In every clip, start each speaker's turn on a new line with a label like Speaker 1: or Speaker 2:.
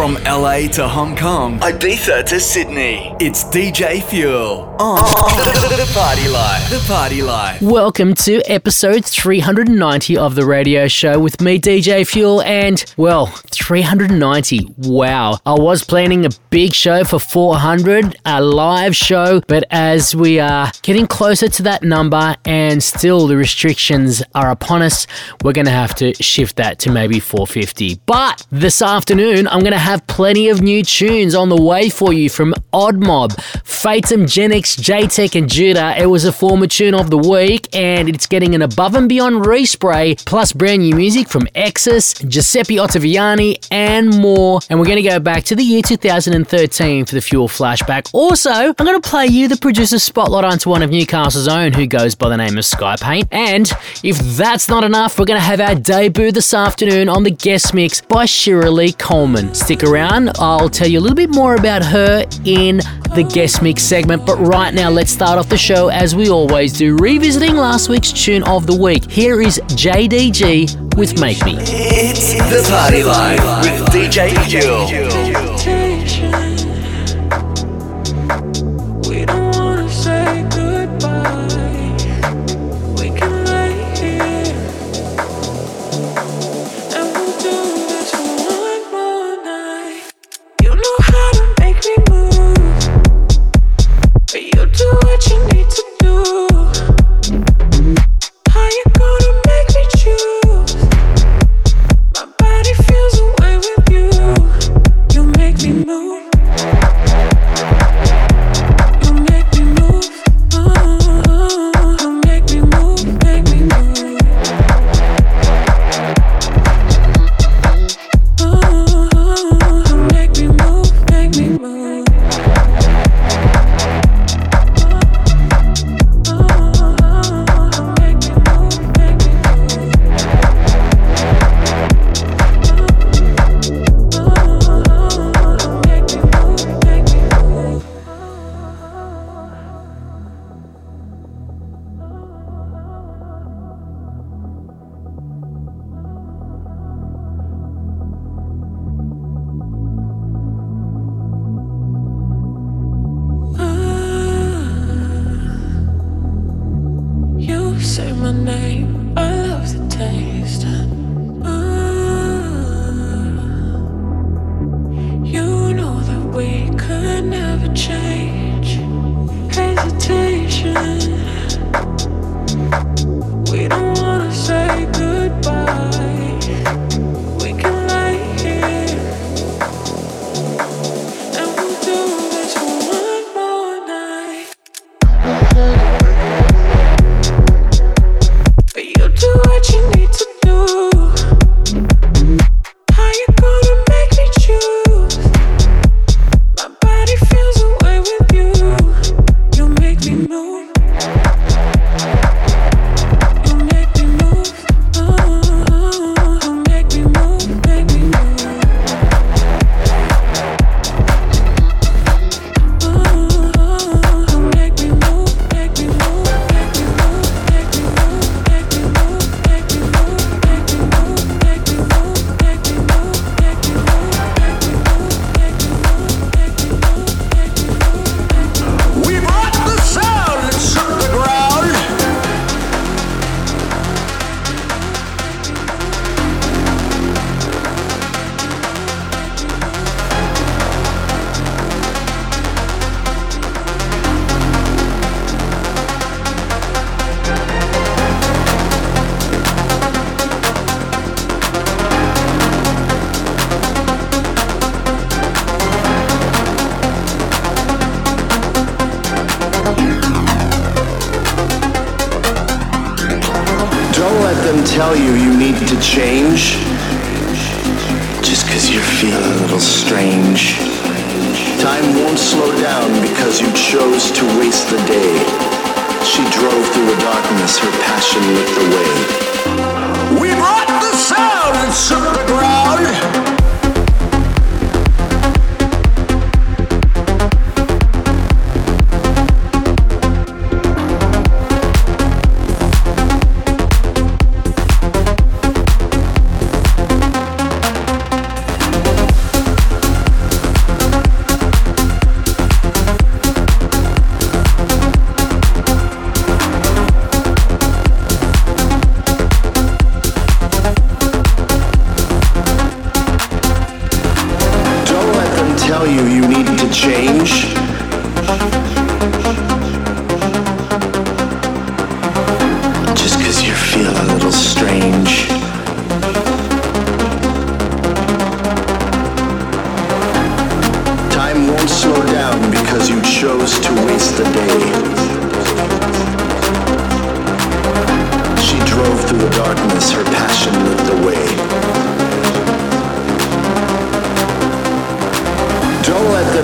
Speaker 1: From LA to Hong Kong, Ibiza to Sydney, it's DJ Fuel on oh, the Party Life. The Party Life.
Speaker 2: Welcome to episode 390 of the radio show with me, DJ Fuel, and well, 390. Wow. I was planning a big show for 400, a live show, but as we are getting closer to that number and still the restrictions are upon us, we're going to have to shift that to maybe 450. But this afternoon, I'm going to have plenty of new tunes on the way for you from Odd Mob, Fatum Genix, JTech, and Judah. It was a former tune of the week, and it's getting an above and beyond respray, plus brand new music from Exus, Giuseppe Ottaviani, and more. And we're going to go back to the year 2013 for the Fuel flashback. Also, I'm going to play you the producer spotlight onto one of Newcastle's own who goes by the name of Skypaint. And if that's not enough, we're going to have our debut this afternoon on the guest mix by Shiralee Coleman. Stick around, I'll tell you a little bit more about her in the guest mix segment. But right now, let's start off the show as we always do, revisiting last week's tune of the week. Here is JDG with Make Me.
Speaker 1: It's the Party Life with DJ Fuel.
Speaker 3: know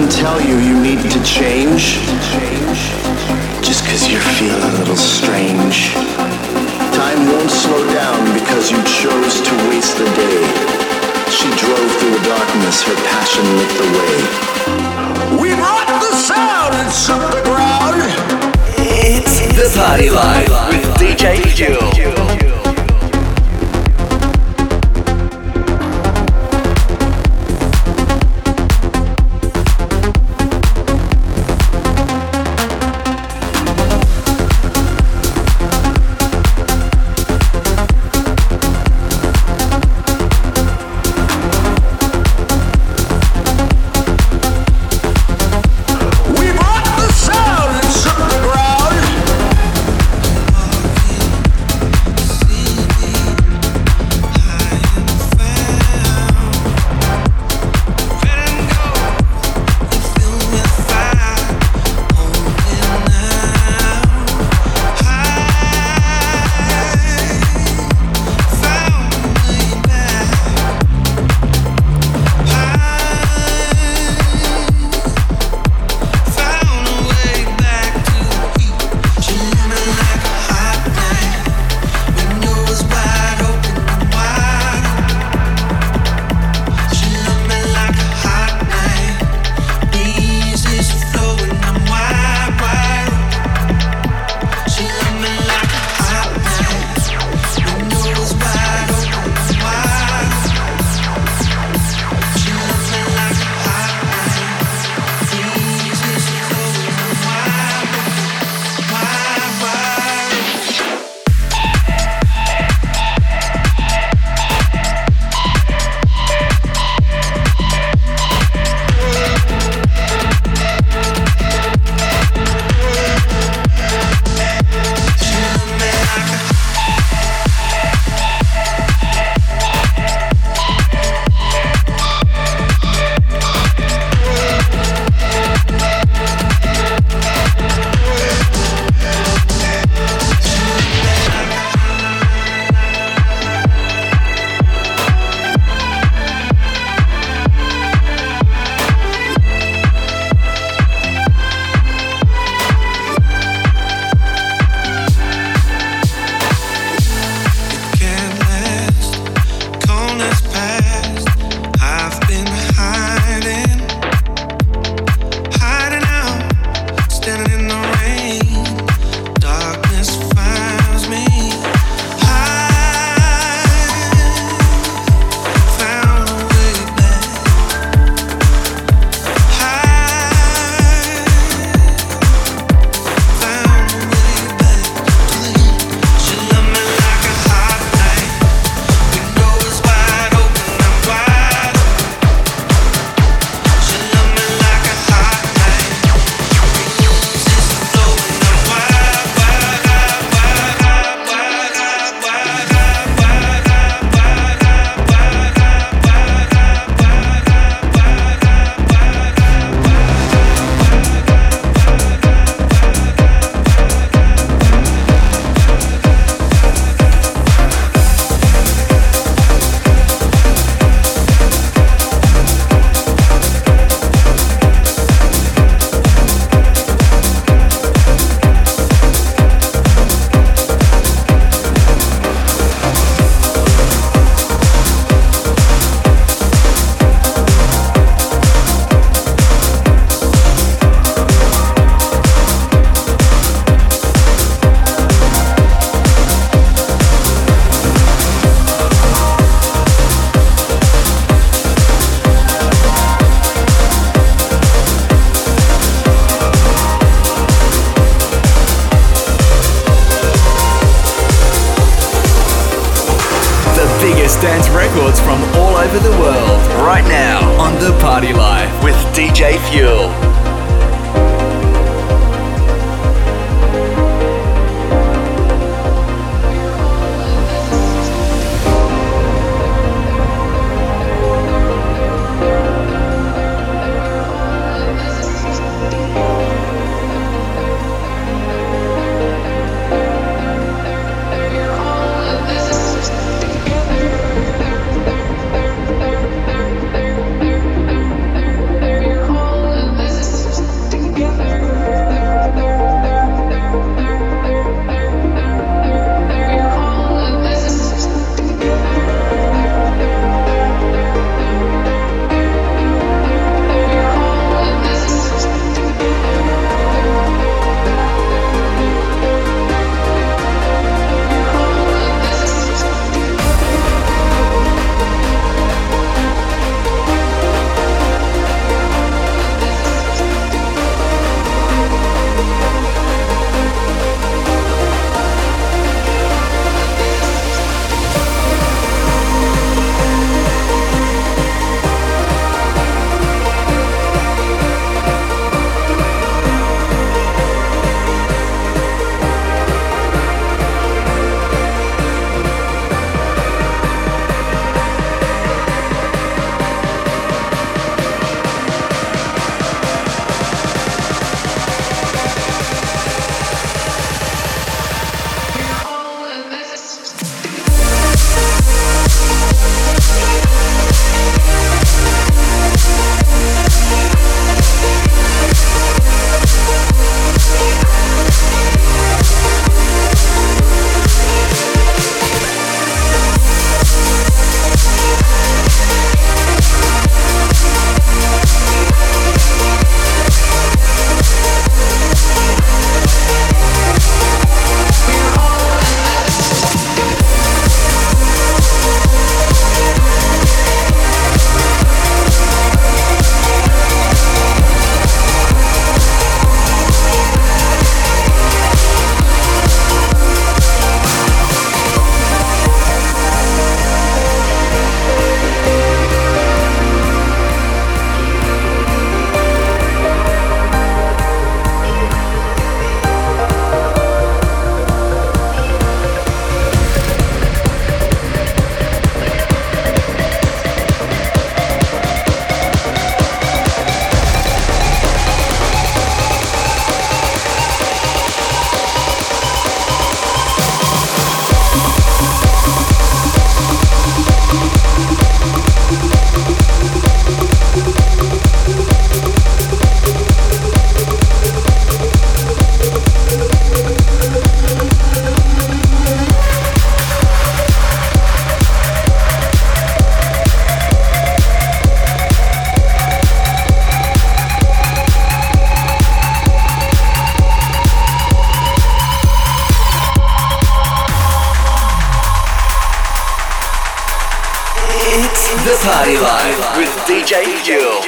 Speaker 3: Don't
Speaker 4: tell you you need to change, just because you feel a little strange. Time won't slow down because you chose to waste the day. She drove through the darkness, her passion lit the way.
Speaker 5: We rock the sound and shook the ground.
Speaker 1: It's the Party Life with DJ Fuel.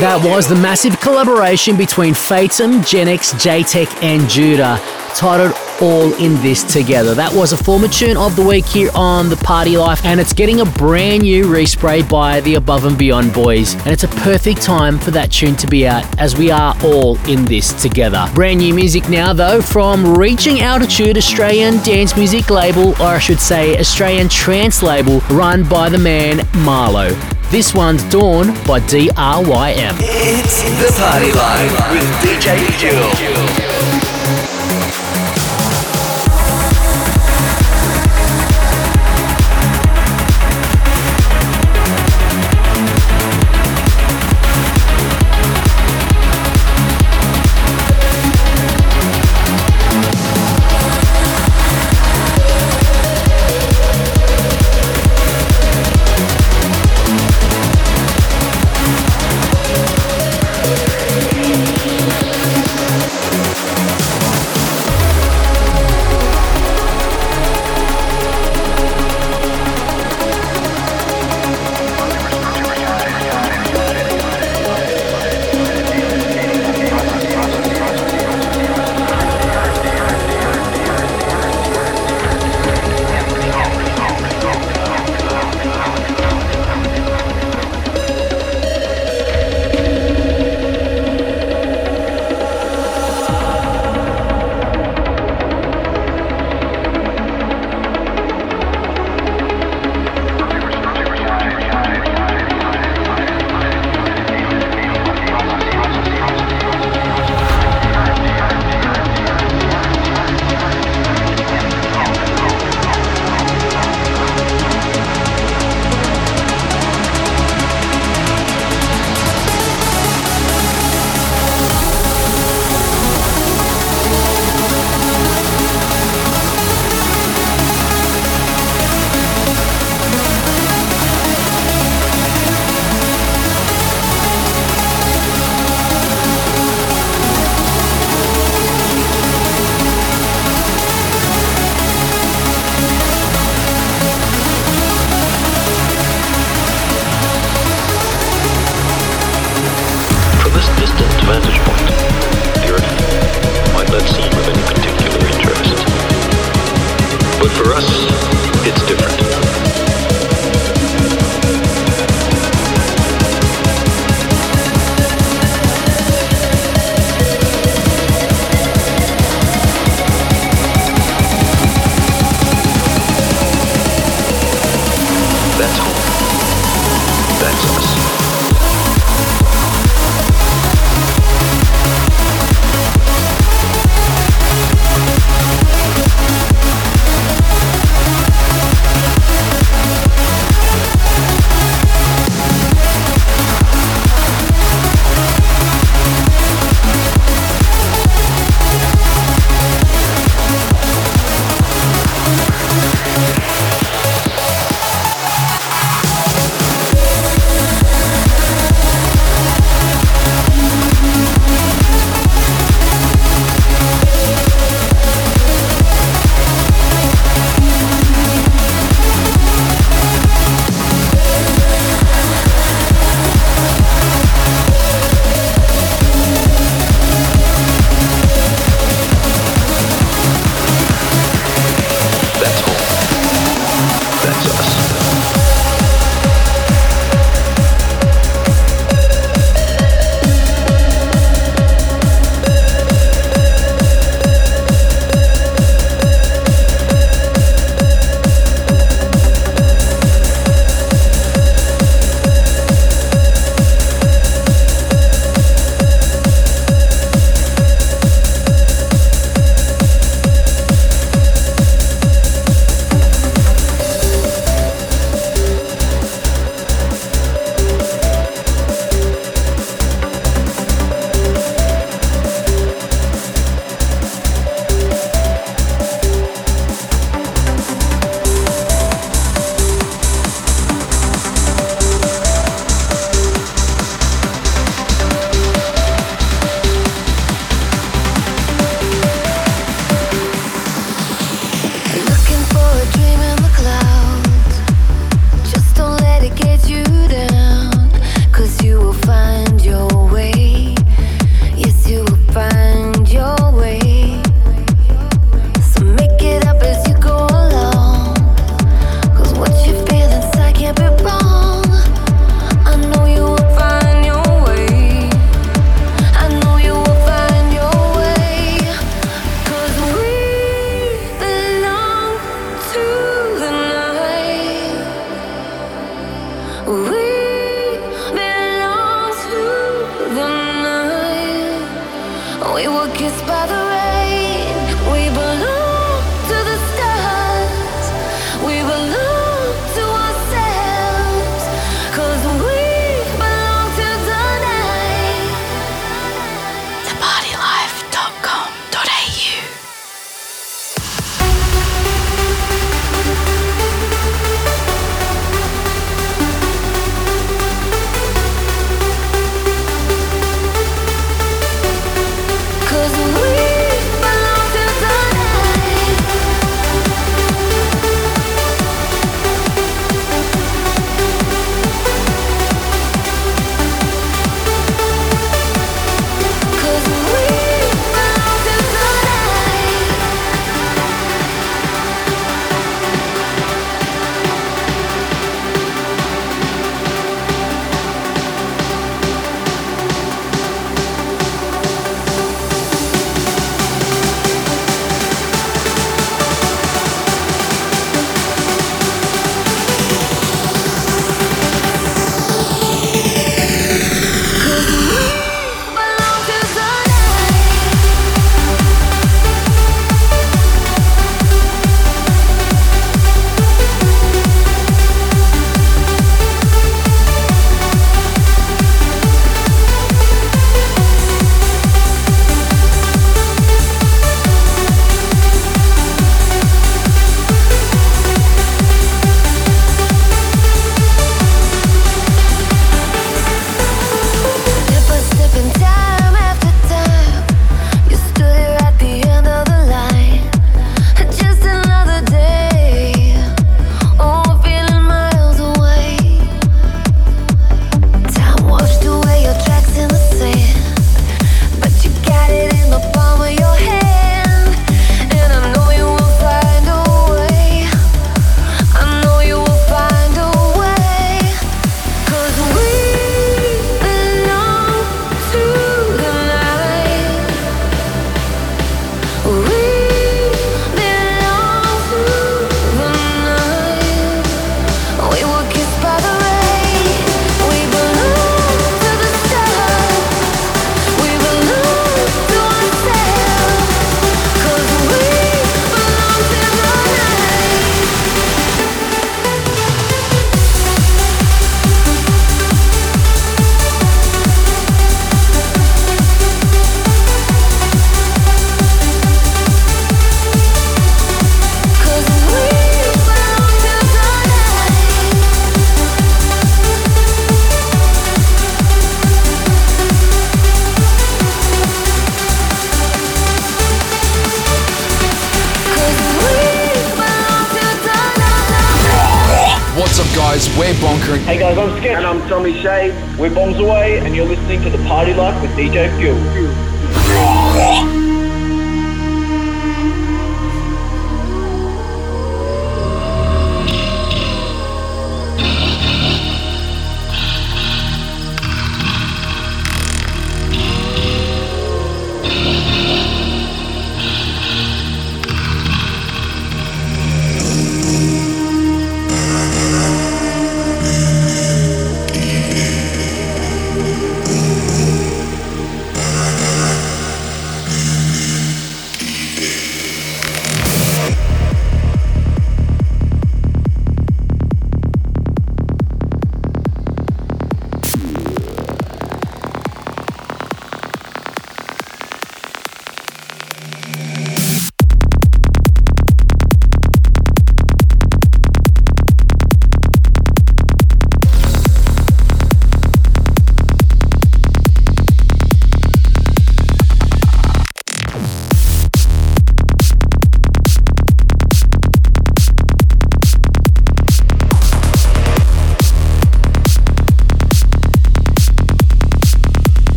Speaker 2: That was the massive collaboration between Fatum, Genix, JTech, and Judah, titled All in This Together. That was a former tune of the week here on The Party Life, and it's getting a brand new respray by the Above and Beyond boys. And it's a perfect time for that tune to be out as we are all in this together. Brand new music now, though, from Reaching Altitude, Australian dance music label, or I should say, Australian trance label, run by the man Marlo. This one's Dawn by DRYM.
Speaker 1: It's The Party Life with DJ Fuel.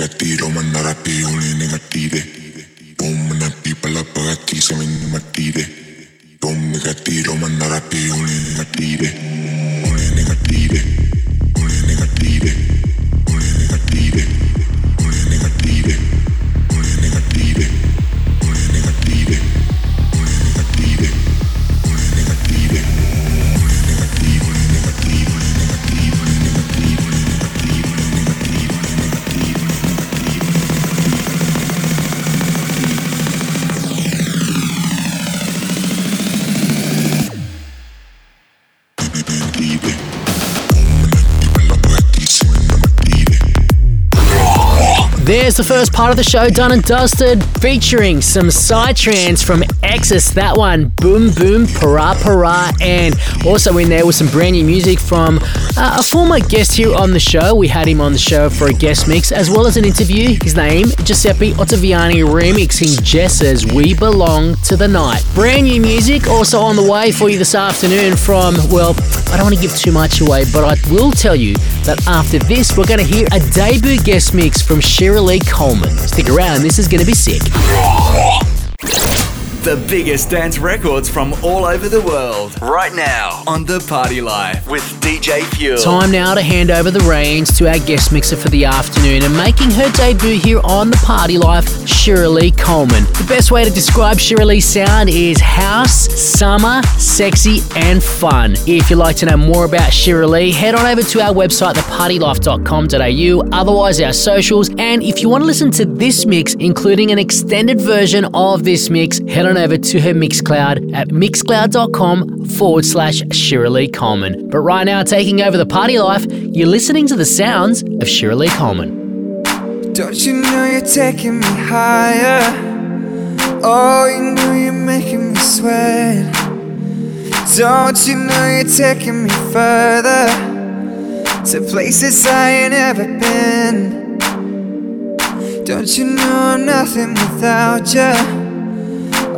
Speaker 6: pagati romannarapi uninengatide omnapipala pagati seminmatide omnegati romannarapi uninengatide uninengatide uninengatide uninengatide uninengatide
Speaker 2: There's the first part of the show done and dusted, featuring some psytrance from Exus. That one, Boom Boom Para Para, and also in there was some brand new music from uh, a former guest here on the show. We had him on the show for a guest mix, as well as an interview. His name, Giuseppe Ottaviani, remixing Jess's We Belong to the Night. Brand new music also on the way for you this afternoon from, well, I don't want to give too much away, but I will tell you that after this, we're going to hear a debut guest mix from Shira Lee Coleman. Stick around, this is to be sick.
Speaker 1: The biggest dance records from all over the world. Right now on The Party Life with DJ Fuel.
Speaker 2: Time now to hand over the reins to our guest mixer for the afternoon and making her debut here on the Party Life, Shiralee Coleman. The best way to describe Shiralee's sound is house, summer, sexy, and fun. If you'd like to know more about Shiralee, head on over to our website, thepartylife.com.au, otherwise our socials, and if you want to listen to this mix, including an extended version of this mix, head on over to her Mixcloud at mixcloud.com forward slash Shiralee Coleman. But right now, taking over the party life, you're listening to the sounds of Shiralee Coleman.
Speaker 7: Don't you know you're taking me higher? Oh, you know you're making me sweat. Don't you know you're taking me further to places I ain't ever been? Don't you know I'm nothing without you?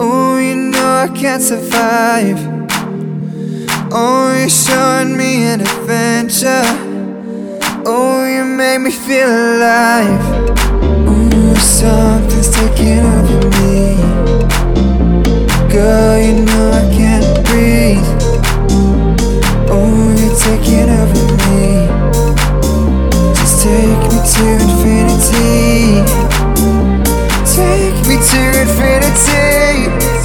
Speaker 7: Oh, you know I can't survive. Oh, you're showing me an adventure. Oh, you make me feel alive. Ooh, something's taking over me. Girl, you know I can't breathe. Oh, you're taking over me. Just take me to infinity. Take to infinity.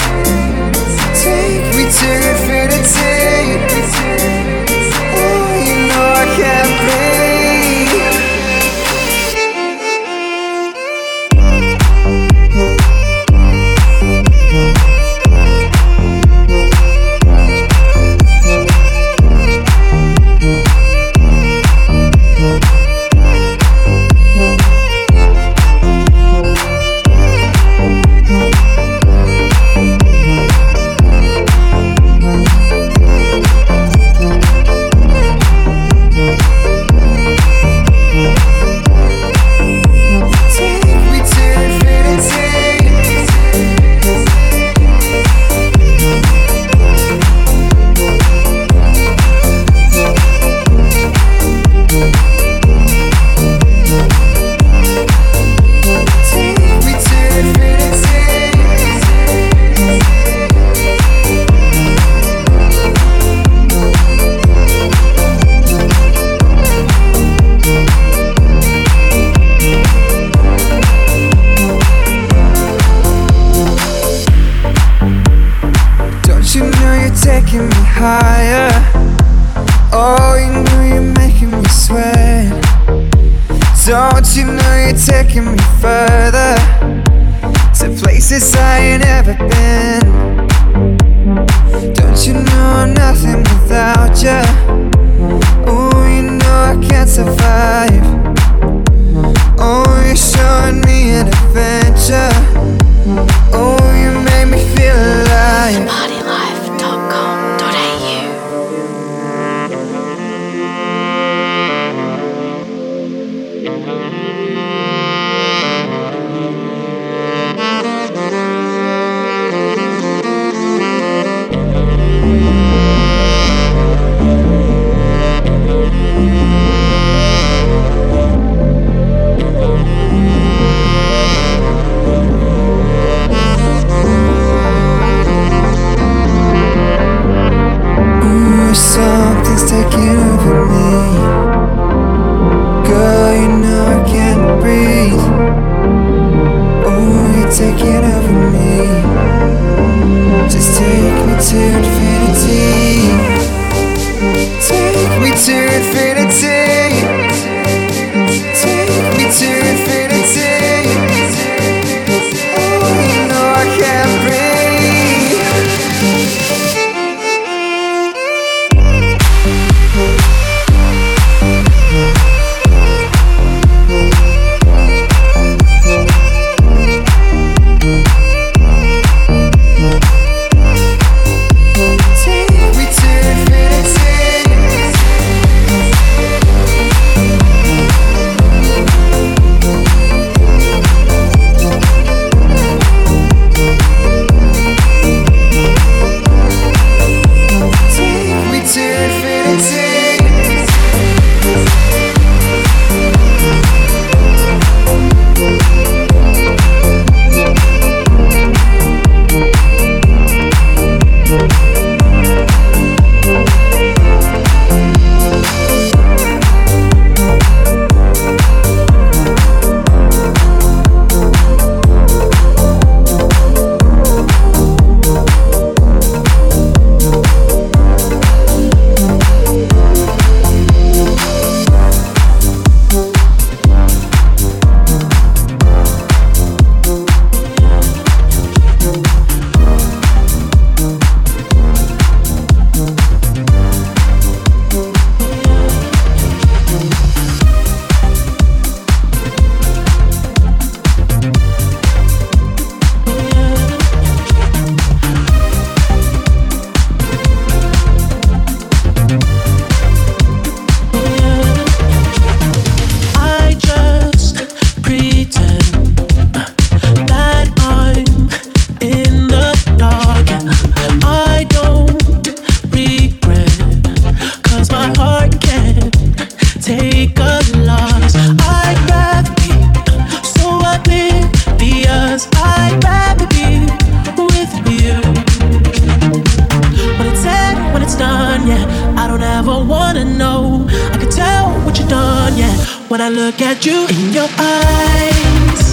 Speaker 8: when I look at you in your eyes.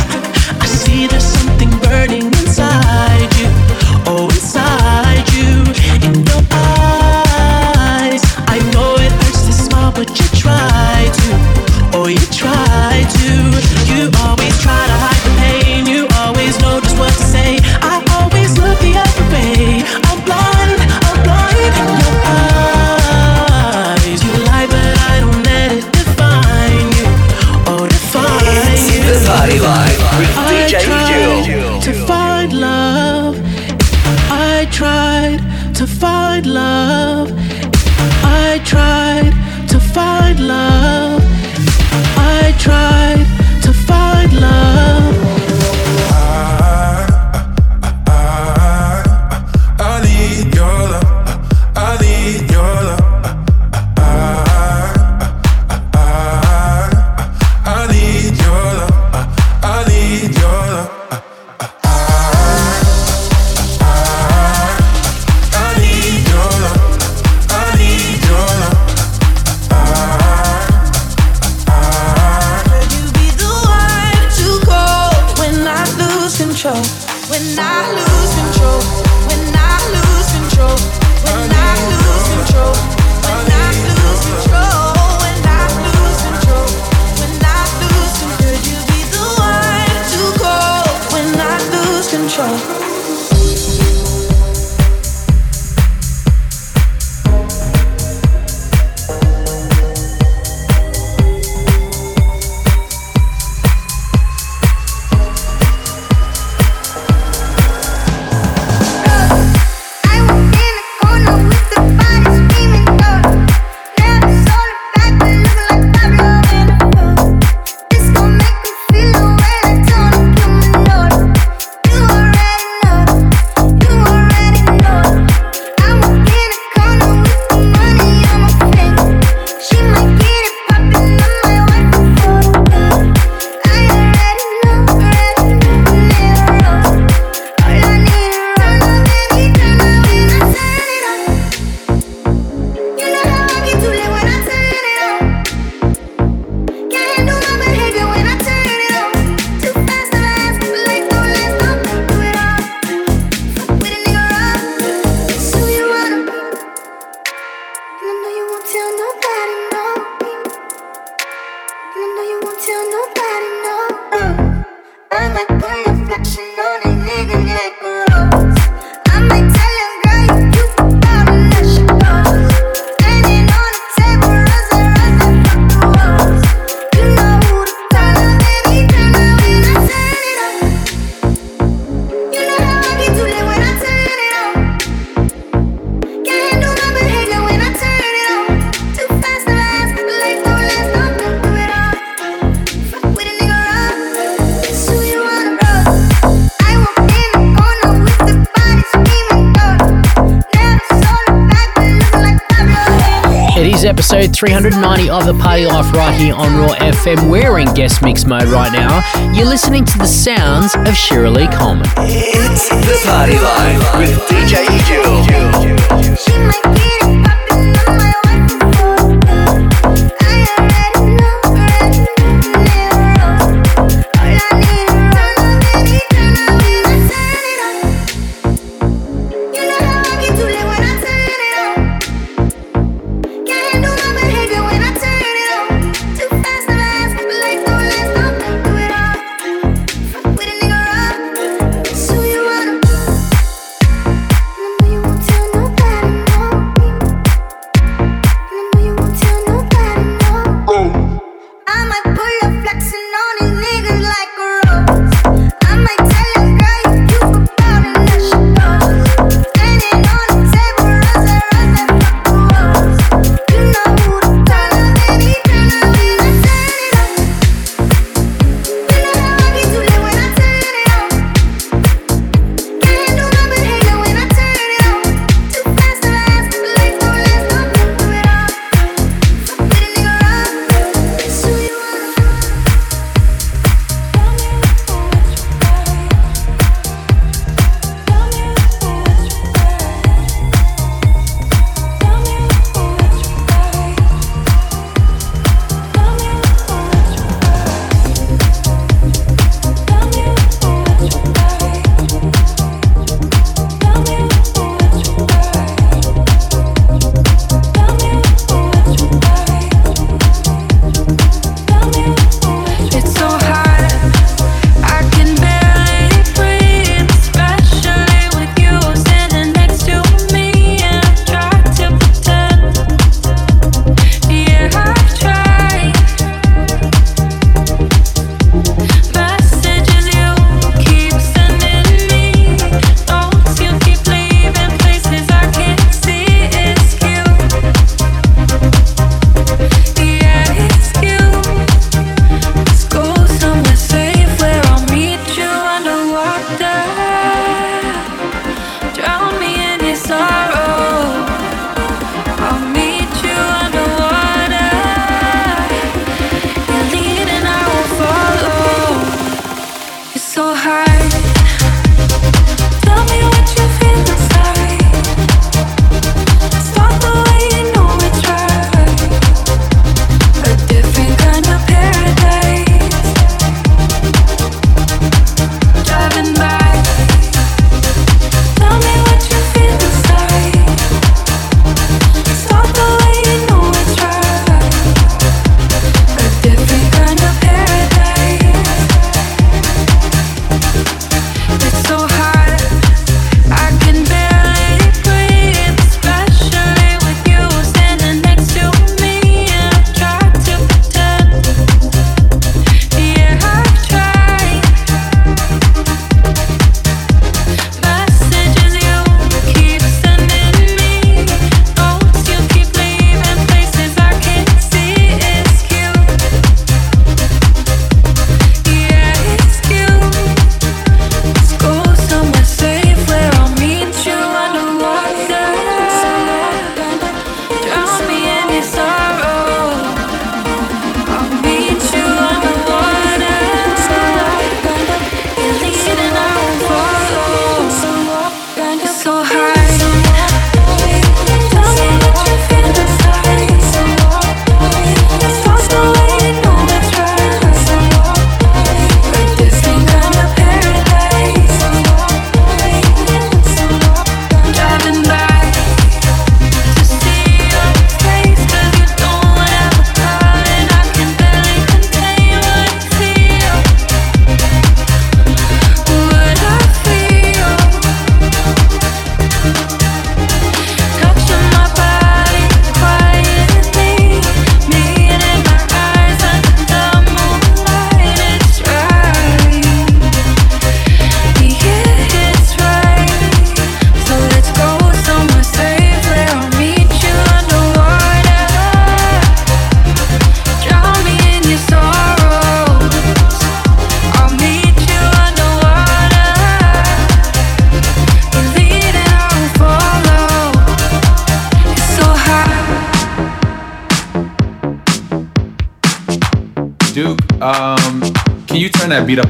Speaker 8: I see there's something burning inside you. Oh, inside. find love. I tried to find love. I tried.
Speaker 2: 390 of The Party Life right here on Raw FM. We're in guest mix mode right now. You're listening to the sounds of Shiralee Coleman.
Speaker 9: It's the Party Life with DJ Fuel.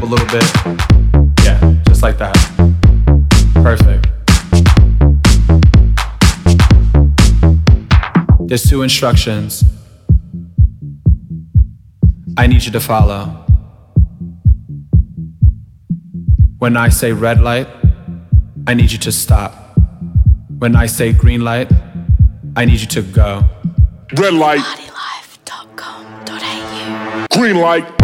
Speaker 10: A little bit? Yeah, just like that. Perfect. There's two instructions I need you to follow. When I say red light, I need you to stop. When I say green light, I need you to go.
Speaker 11: Red light. Green light.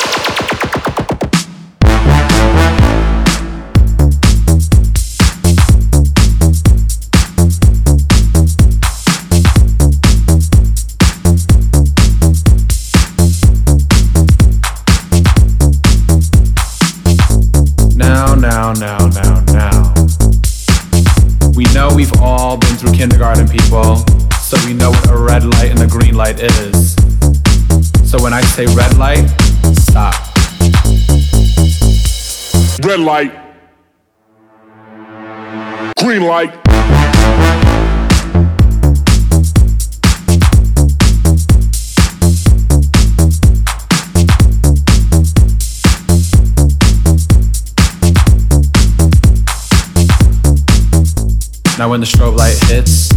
Speaker 10: Is. So when I say red light, stop.
Speaker 11: Red light. Green light.
Speaker 10: Now when the strobe light hits,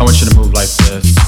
Speaker 10: I want you to move like this.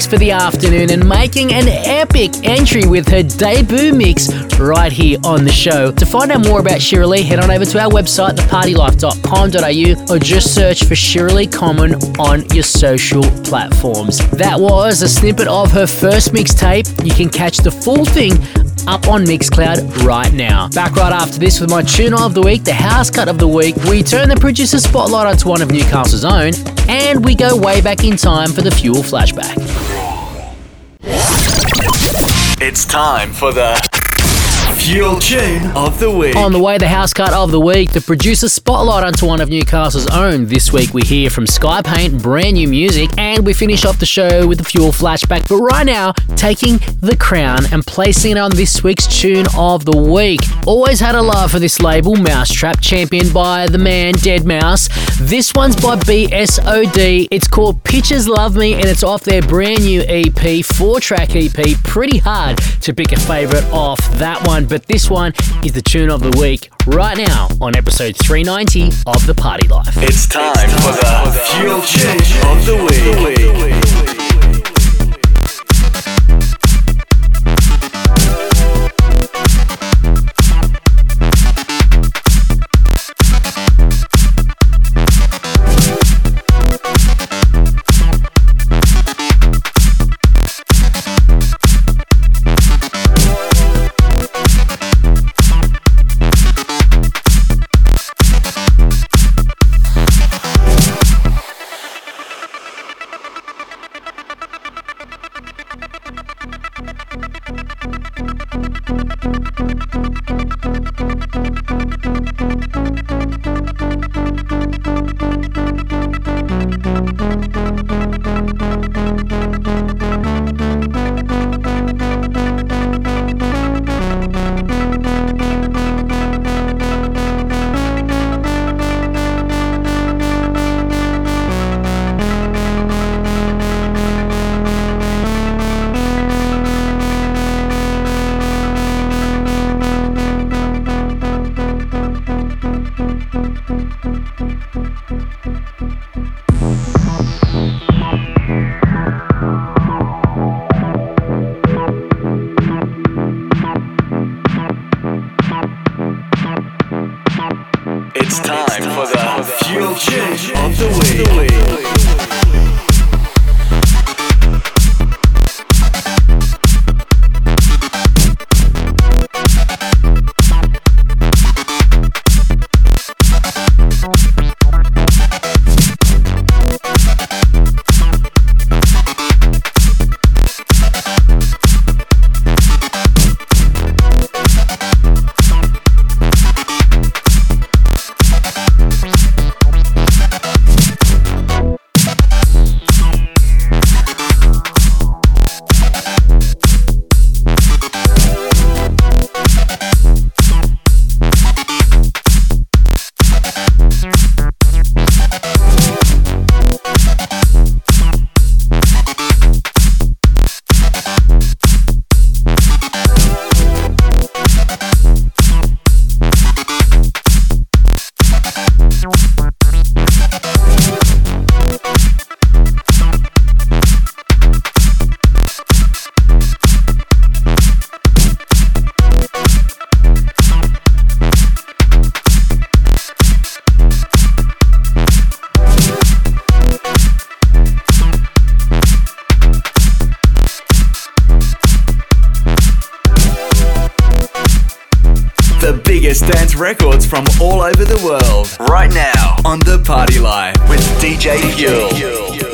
Speaker 2: Mix for the afternoon, and making an epic entry with her debut mix right here on the show. To find out more about Shiralee, head on over to our website, thepartylife.com.au, or just search for Shiralee Coleman on your social platforms. That was a snippet of her first mixtape. You can catch the full thing up on Mixcloud right now. Back right after this with my tune of the week, the house cut of the week. We turn the producer spotlight onto one of Newcastle's own, and we go way back in time for the fuel flashback.
Speaker 1: It's time for the Fuel Tune of the Week.
Speaker 2: On the way, the house cut of the week, the producer spotlight onto one of Newcastle's own. This week we hear from Sky Paint, brand new music, and we finish off the show with the Fuel flashback. But right now, taking the crown and placing it on this week's tune of the week. Always had a love for this label, Mau5trap, championed by the man deadmau5. This one's by BSOD. It's called Pictures Love Me, and it's off their brand new EP, four track EP. Pretty hard to pick a favourite off that one, but this one is the tune of the week right now on episode 390 of The Party Life.
Speaker 1: It's time for the Fuel Change of the Week. It's The biggest dance records from all over the world. Right now on the Party Life with DJ Fuel.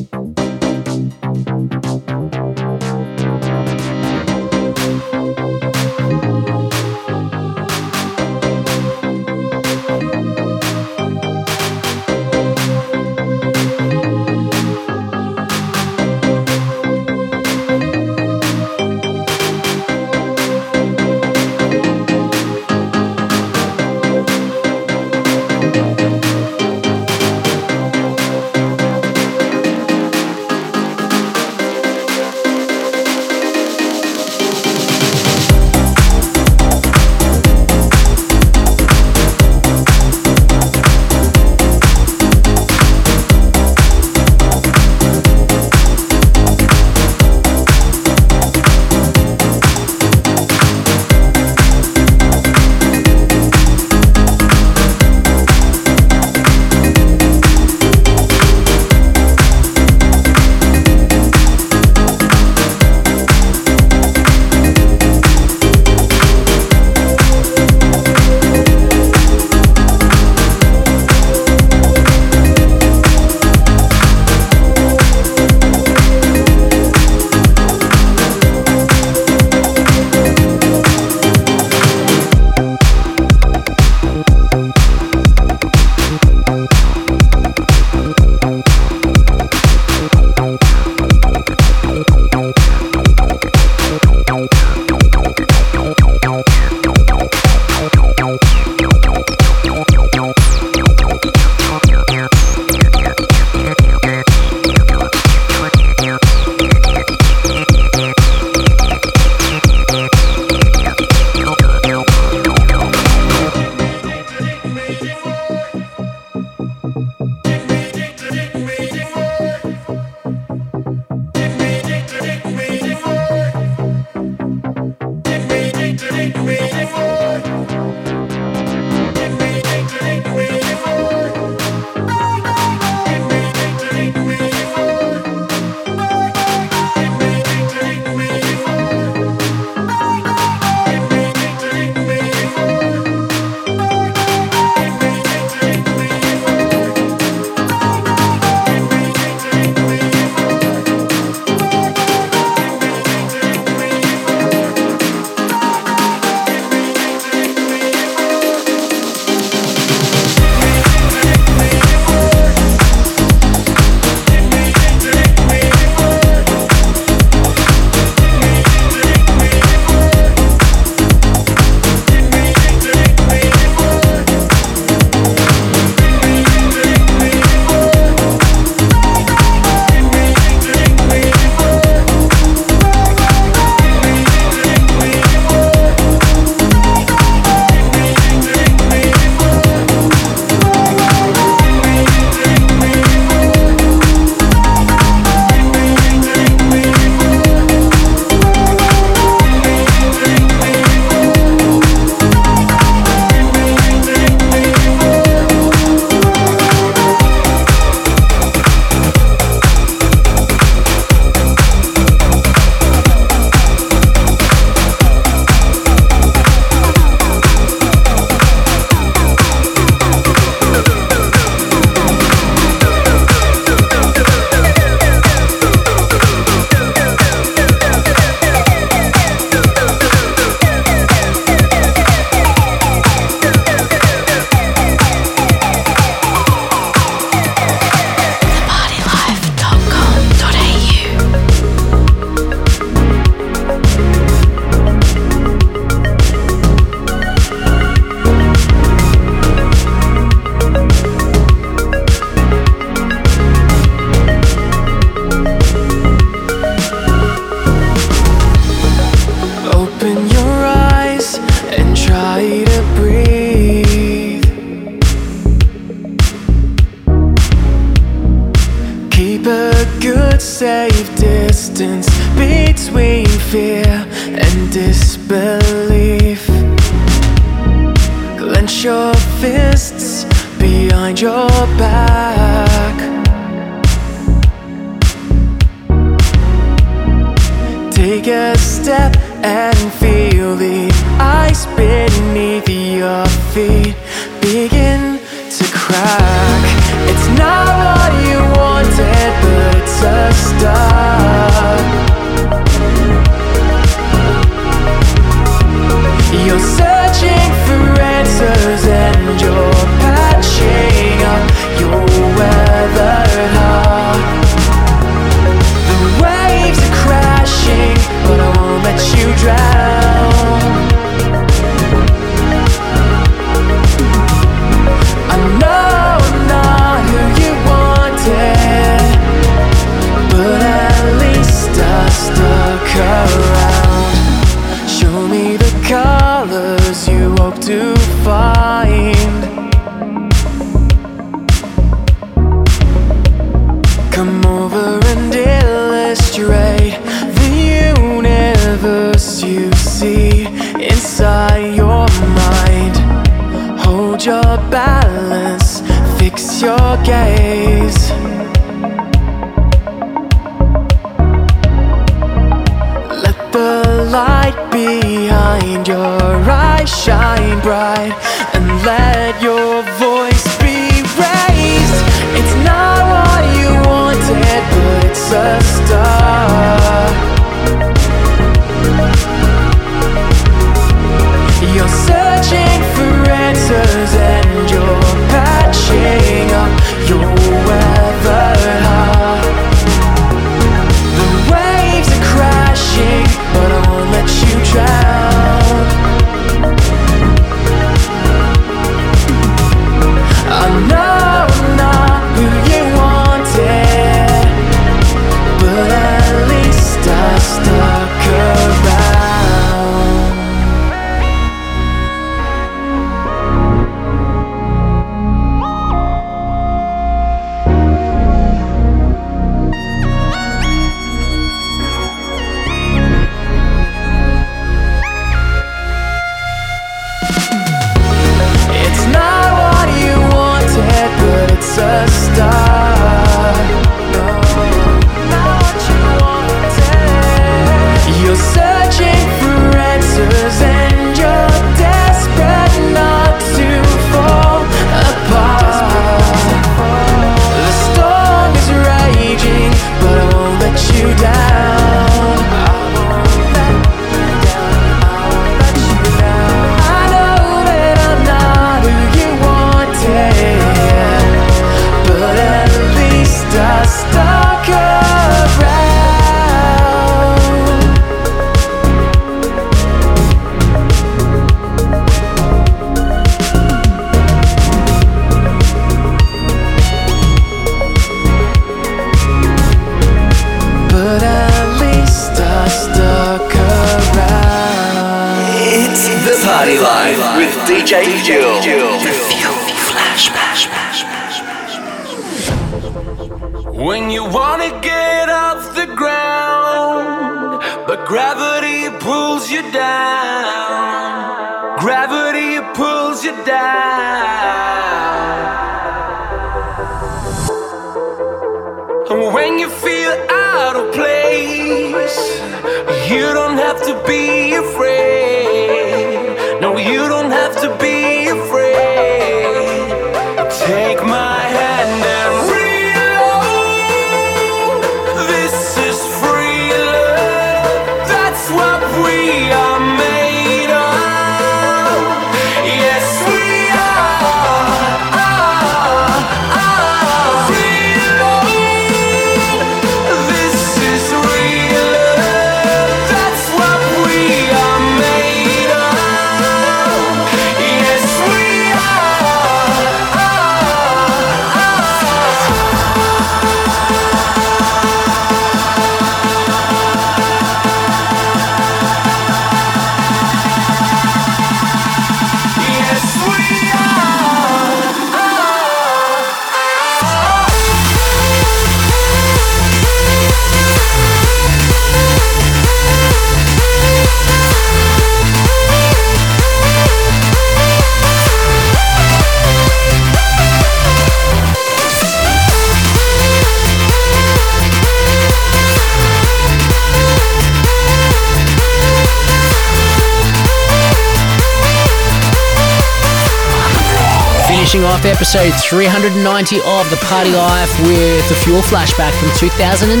Speaker 12: Off
Speaker 2: episode 390 of The Party Life with the Fuel flashback from 2013,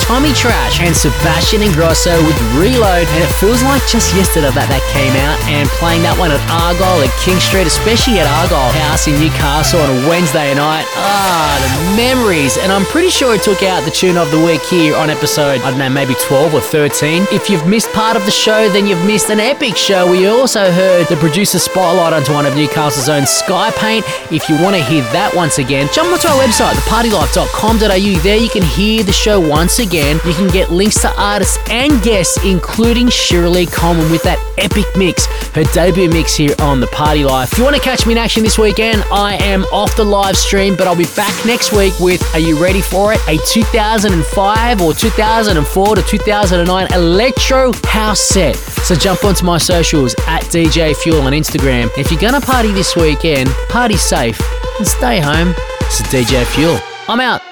Speaker 2: Tommy Trash and Sebastian Ingrosso with Reload. And it feels like just yesterday that that came out and playing that one at Argyle at King Street, especially at Argyle House in Newcastle on a Wednesday night. Ah, the memories. And I'm pretty sure it took out the tune of the week here on episode, I don't know, maybe 12 or 13. If you've missed part of the show, then you've missed an epic show. We also heard the producer spotlight onto one of Newcastle's own Sky Paint. If you want to hear that once again, jump onto our website, thepartylife.com.au. There you can hear the show once again. You can get links to artists and guests, including Shiralee Coleman with that epic mix, her debut mix here on The Party Life. If you want to catch me in action this weekend, I am off the live stream, but I'll be back next week with, are you ready for it? A 2005 or 2004 to 2009 Electro House set. So jump onto my socials at DJ Fuel on Instagram. If you're gonna party this weekend, party safe and stay home. It's DJ Fuel. I'm out.